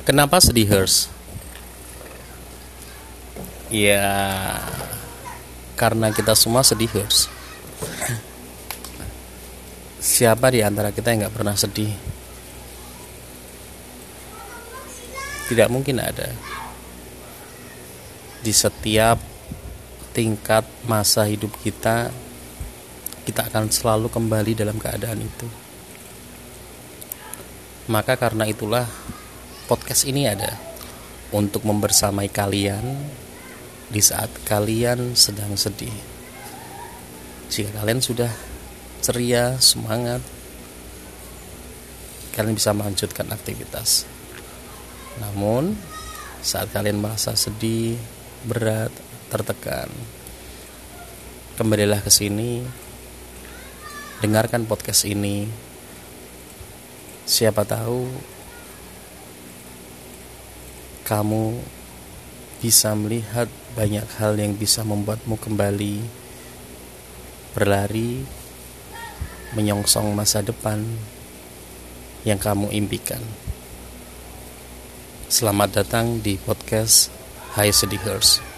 Kenapa sedihers? Ya, karena kita semua sedihers. Siapa di antara kita yang nggak pernah sedih? Tidak mungkin ada. Di setiap tingkat masa hidup kita, kita akan selalu kembali dalam keadaan itu. Maka karena itulah podcast ini ada untuk membersamai kalian di saat kalian sedang sedih. Jika kalian sudah ceria, semangat, kalian bisa melanjutkan aktivitas. Namun, saat kalian merasa sedih, berat, tertekan, kembalilah ke sini, dengarkan podcast ini. Siapa tahu kamu bisa melihat banyak hal yang bisa membuatmu kembali berlari menyongsong masa depan yang kamu impikan. Selamat datang di podcast Hai Sedihers.